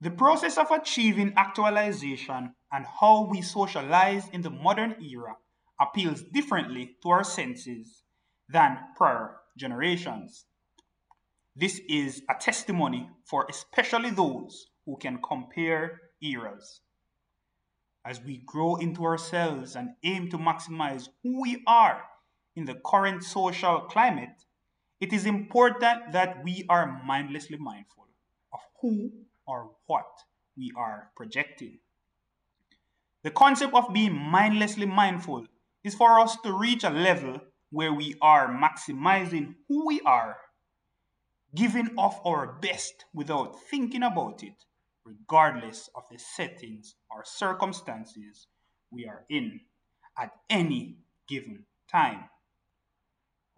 The process of achieving actualization and how we socialize in the modern era appeals differently to our senses than prior generations. This is a testimony for especially those who can compare eras. As we grow into ourselves and aim to maximize who we are in the current social climate, it is important that we are mindlessly mindful of who or what we are projecting. The concept of being mindlessly mindful is for us to reach a level where we are maximizing who we are, giving off our best without thinking about it, regardless of the settings or circumstances we are in at any given time.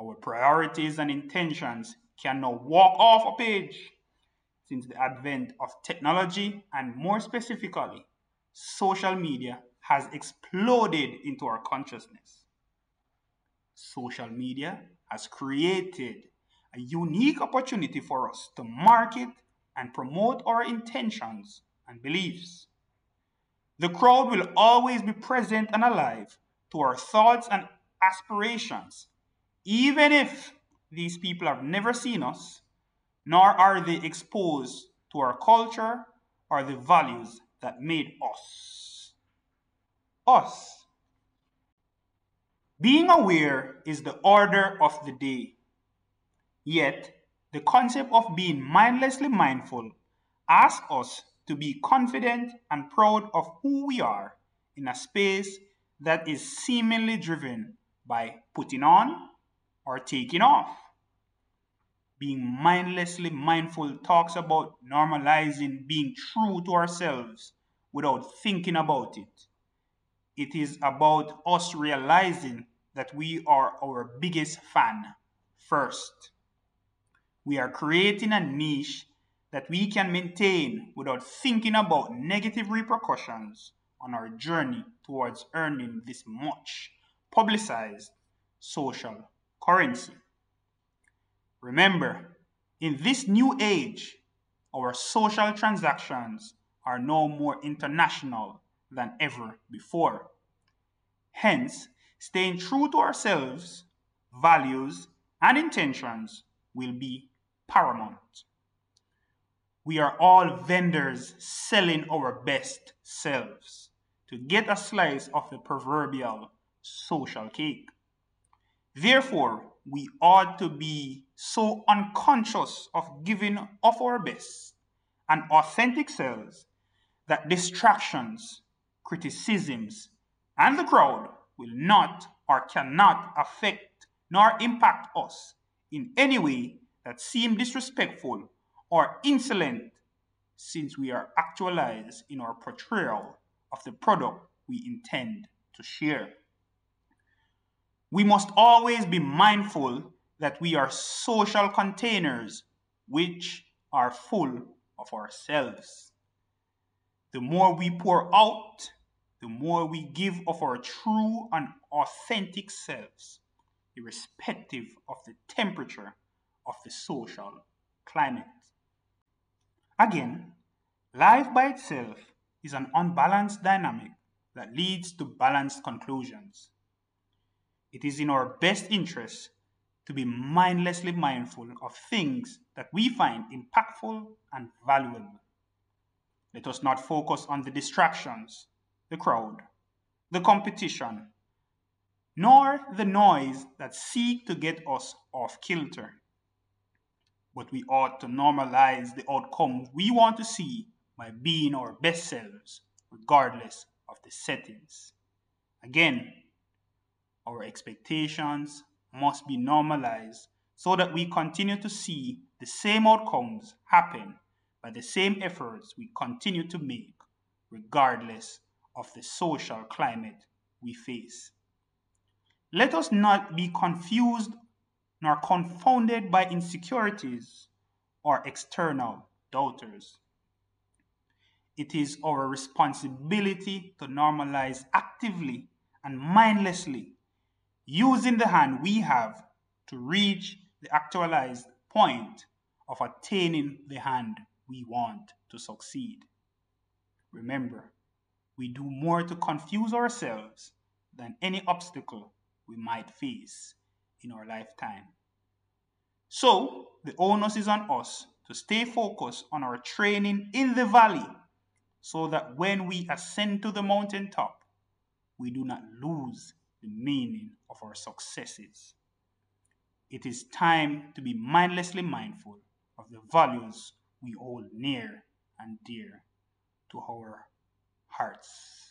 Our priorities and intentions can now walk off a page since the advent of technology and more specifically, social media has exploded into our consciousness. Social media has created a unique opportunity for us to market and promote our intentions and beliefs. The crowd will always be present and alive to our thoughts and aspirations, even if these people have never seen us nor are they exposed to our culture or the values that made us. Us. Being aware is the order of the day. Yet, the concept of being mindlessly mindful asks us to be confident and proud of who we are in a space that is seemingly driven by putting on or taking off. Being mindlessly mindful talks about normalizing being true to ourselves without thinking about it. It is about us realizing that we are our biggest fan first. We are creating a niche that we can maintain without thinking about negative repercussions on our journey towards earning this much publicized social currency. Remember, in this new age, our social transactions are no more international than ever before. Hence, staying true to ourselves, values, and intentions will be paramount. We are all vendors selling our best selves to get a slice of the proverbial social cake. Therefore, we ought to be so unconscious of giving of our best and authentic selves that distractions, criticisms, and the crowd will not or cannot affect nor impact us in any way that seem disrespectful or insolent since we are actualized in our portrayal of the product we intend to share. We must always be mindful that we are social containers which are full of ourselves. The more we pour out, the more we give of our true and authentic selves, irrespective of the temperature of the social climate. Again, life by itself is an unbalanced dynamic that leads to balanced conclusions. It is in our best interest to be mindlessly mindful of things that we find impactful and valuable. Let us not focus on the distractions, the crowd, the competition, nor the noise that seek to get us off kilter. But we ought to normalize the outcomes we want to see by being our best selves, regardless of the settings. Again, our expectations must be normalized so that we continue to see the same outcomes happen by the same efforts we continue to make, regardless of the social climate we face. Let us not be confused nor confounded by insecurities or external doubters. It is our responsibility to normalize actively and mindlessly using the hand we have to reach the actualized point of attaining the hand we want. to succeed. Remember, we do more to confuse ourselves than any obstacle we might face in our lifetime. So, the onus is on us to stay focused on our training in the valley so that when we ascend to the mountaintop, we do not lose the meaning of our successes. It is time to be mindlessly mindful of the values we hold near and dear to our hearts.